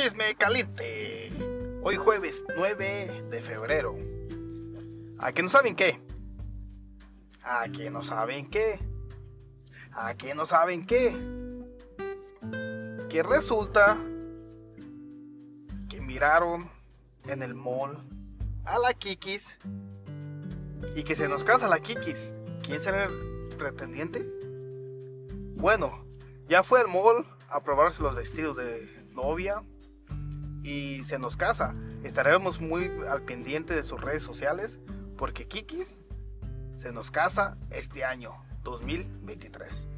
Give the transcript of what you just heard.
Chisme caliente. Hoy jueves 9 de febrero. ¿A que no saben qué? ¿A que no saben qué? ¿A que no saben qué? Que resulta que miraron en el mall a la Kikis y que se nos casa la Kikis. ¿Quién será el pretendiente? Bueno, ya fue al mall a probarse los vestidos de novia y se nos casa. Estaremos muy al pendiente de sus redes sociales porque Kikis se nos casa este año 2023.